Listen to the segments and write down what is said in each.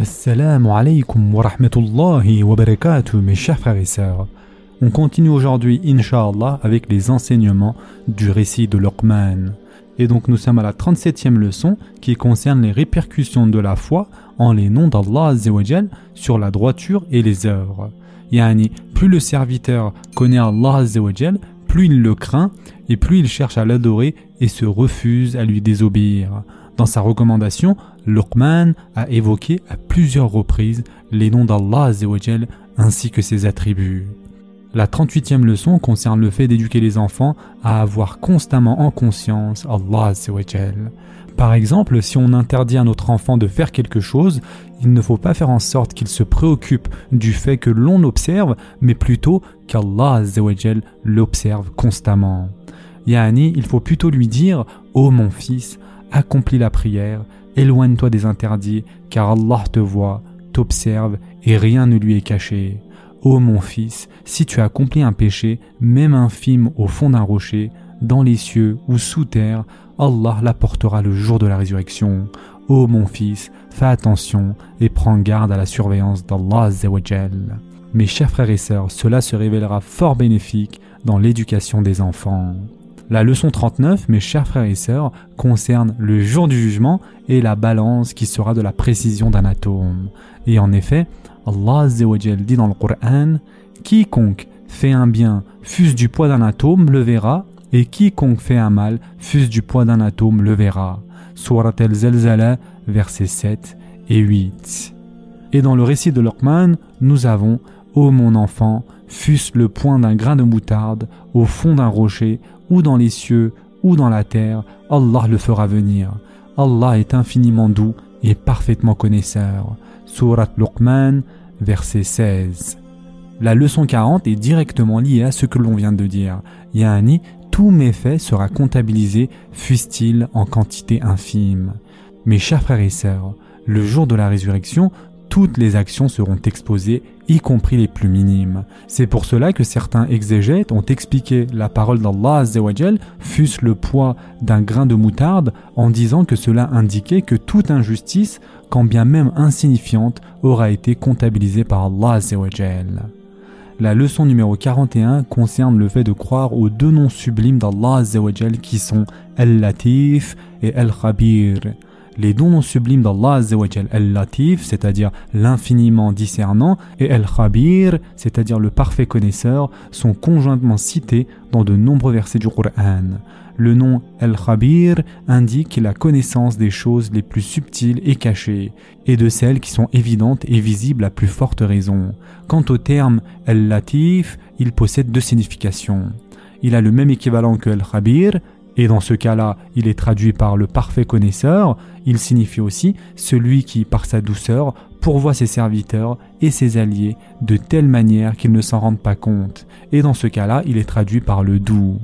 Assalamu alaikum wa rahmatullahi wa barakatuh, mes chers frères. On continue aujourd'hui, inshallah, avec les enseignements du récit de Luqman. Et donc nous sommes à la 37e leçon qui concerne les répercussions de la foi en les noms d'Allah sur la droiture et les œuvres. Yani, plus le serviteur connaît Allah plus il le craint et plus il cherche à l'adorer et se refuse à lui désobéir. Dans sa recommandation, Luqman a évoqué à plusieurs reprises les noms d'Allah ainsi que ses attributs. La 38e leçon concerne le fait d'éduquer les enfants à avoir constamment en conscience Allah Par exemple, si on interdit à notre enfant de faire quelque chose, il ne faut pas faire en sorte qu'il se préoccupe du fait que l'on observe, mais plutôt qu'Allah l'observe constamment. Yani, il faut plutôt lui dire Ô oh mon fils, accomplis la prière, éloigne-toi des interdits, car Allah te voit, t'observe et rien ne lui est caché. Ô mon fils, si tu accomplis un péché, même infime au fond d'un rocher, dans les cieux ou sous terre, Allah l'apportera le jour de la résurrection. Ô mon fils, fais attention et prends garde à la surveillance d'Allah. Mes chers frères et sœurs, cela se révélera fort bénéfique dans l'éducation des enfants. La leçon 39, mes chers frères et sœurs, concerne le jour du jugement et la balance qui sera de la précision d'un atome. Et en effet, Allah dit dans le Coran Quiconque fait un bien fût du poids d'un atome le verra, et quiconque fait un mal fût du poids d'un atome le verra. Surat al-Zalzala, versets 7 et 8. Et dans le récit de Luqman, nous avons Ô mon enfant, fût-ce le point d'un grain de moutarde, au fond d'un rocher, ou dans les cieux, ou dans la terre, Allah le fera venir. Allah est infiniment doux et parfaitement connaisseur. Surat Luqman, verset 16. La leçon 40 est directement liée à ce que l'on vient de dire. Yani, tout méfait sera comptabilisé, fût-il en quantité infime. Mes chers frères et sœurs, le jour de la résurrection, toutes les actions seront exposées, y compris les plus minimes. C'est pour cela que certains exégètes ont expliqué la parole d'Allah fût-ce le poids d'un grain de moutarde, en disant que cela indiquait que toute injustice, quand bien même insignifiante, aura été comptabilisée par Allah La leçon numéro 41 concerne le fait de croire aux deux noms sublimes d'Allah qui sont Al-Latif et Al-Khabir les dons sublimes d'Allah Al-Latif, c'est-à-dire l'infiniment discernant, et Al-Khabir, c'est-à-dire le parfait connaisseur, sont conjointement cités dans de nombreux versets du Coran. Le nom Al-Khabir indique la connaissance des choses les plus subtiles et cachées, et de celles qui sont évidentes et visibles à plus forte raison. Quant au terme Al-Latif, il possède deux significations. Il a le même équivalent que Al-Khabir, et dans ce cas-là, il est traduit par le parfait connaisseur, il signifie aussi celui qui, par sa douceur, pourvoit ses serviteurs et ses alliés de telle manière qu'ils ne s'en rendent pas compte. Et dans ce cas-là, il est traduit par le doux.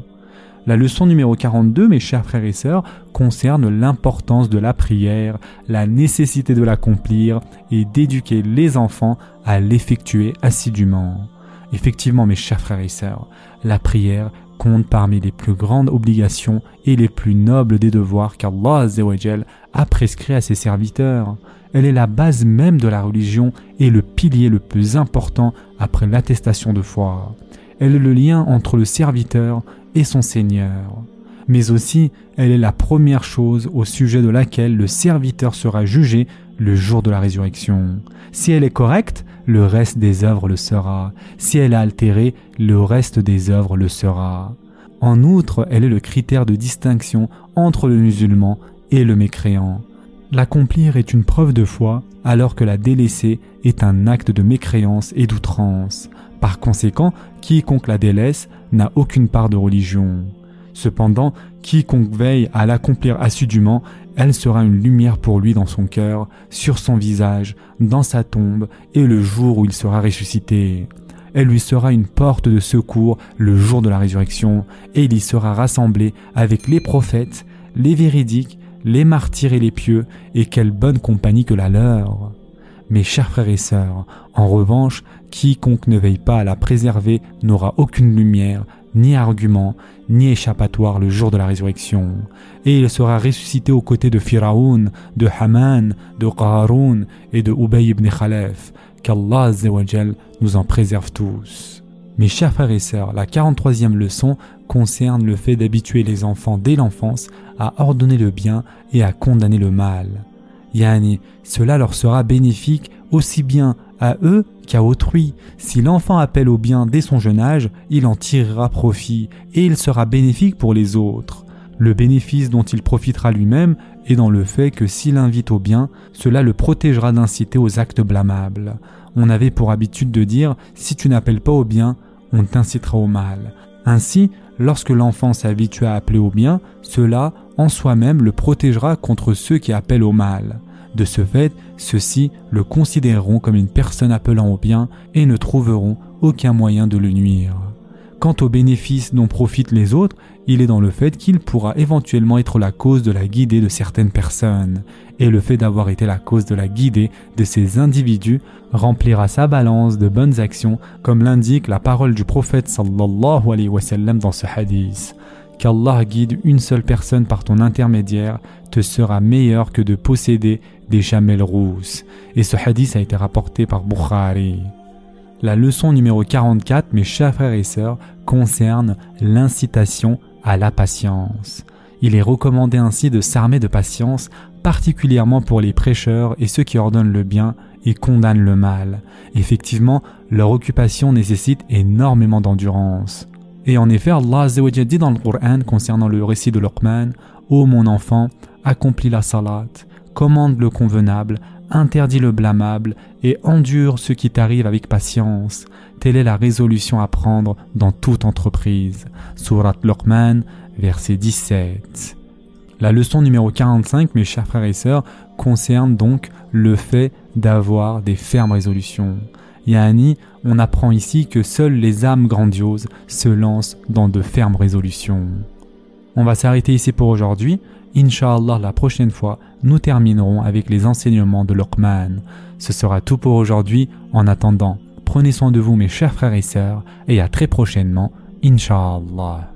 La leçon numéro 42, mes chers frères et sœurs, concerne l'importance de la prière, la nécessité de l'accomplir et d'éduquer les enfants à l'effectuer assidûment. Effectivement, mes chers frères et sœurs, la prière compte parmi les plus grandes obligations et les plus nobles des devoirs qu'Allah a prescrit à ses serviteurs. Elle est la base même de la religion et le pilier le plus important après l'attestation de foi. Elle est le lien entre le serviteur et son Seigneur. Mais aussi, elle est la première chose au sujet de laquelle le serviteur sera jugé le jour de la résurrection. Si elle est correcte, le reste des œuvres le sera. Si elle est altérée, le reste des œuvres le sera. En outre, elle est le critère de distinction entre le musulman et le mécréant. L'accomplir est une preuve de foi, alors que la délaisser est un acte de mécréance et d'outrance. Par conséquent, quiconque la délaisse n'a aucune part de religion. Cependant, quiconque veille à l'accomplir assidûment, elle sera une lumière pour lui dans son cœur, sur son visage, dans sa tombe et le jour où il sera ressuscité. Elle lui sera une porte de secours le jour de la résurrection, et il y sera rassemblé avec les prophètes, les véridiques, les martyrs et les pieux, et quelle bonne compagnie que la leur. Mes chers frères et sœurs, en revanche, quiconque ne veille pas à la préserver n'aura aucune lumière, ni argument, ni échappatoire le jour de la résurrection. Et il sera ressuscité aux côtés de Firaoun, de Haman, de Qarun et de Ubay ibn Khalef. Qu'Allah nous en préserve tous. Mes chers frères et sœurs, la 43e leçon concerne le fait d'habituer les enfants dès l'enfance à ordonner le bien et à condamner le mal. Yani, cela leur sera bénéfique aussi bien à eux qu'à autrui. Si l'enfant appelle au bien dès son jeune âge, il en tirera profit et il sera bénéfique pour les autres. Le bénéfice dont il profitera lui-même est dans le fait que s'il invite au bien, cela le protégera d'inciter aux actes blâmables. On avait pour habitude de dire si tu n'appelles pas au bien, on t'incitera au mal. Ainsi, lorsque l'enfant s'habitue à appeler au bien, cela en soi-même le protégera contre ceux qui appellent au mal. De ce fait, ceux-ci le considéreront comme une personne appelant au bien et ne trouveront aucun moyen de le nuire. Quant aux bénéfices dont profitent les autres, il est dans le fait qu'il pourra éventuellement être la cause de la guidée de certaines personnes, et le fait d'avoir été la cause de la guidée de ces individus remplira sa balance de bonnes actions, comme l'indique la parole du prophète dans ce hadith qu'Allah guide une seule personne par ton intermédiaire te sera meilleur que de posséder des chamelles rousses. Et ce hadith a été rapporté par Bukhari. La leçon numéro 44, mes chers frères et sœurs, concerne l'incitation à la patience. Il est recommandé ainsi de s'armer de patience, particulièrement pour les prêcheurs et ceux qui ordonnent le bien et condamnent le mal. Effectivement, leur occupation nécessite énormément d'endurance. Et en effet, Allah dit dans le Coran concernant le récit de Luqman Ô mon enfant, accomplis la salat, commande le convenable, interdis le blâmable et endure ce qui t'arrive avec patience. Telle est la résolution à prendre dans toute entreprise. Surat Luqman, verset 17. La leçon numéro 45, mes chers frères et sœurs, concerne donc le fait d'avoir des fermes résolutions. Yani, on apprend ici que seules les âmes grandioses se lancent dans de fermes résolutions. On va s'arrêter ici pour aujourd'hui. Inch'Allah, la prochaine fois, nous terminerons avec les enseignements de Luqman. Ce sera tout pour aujourd'hui. En attendant, prenez soin de vous, mes chers frères et sœurs, et à très prochainement, Inch'Allah.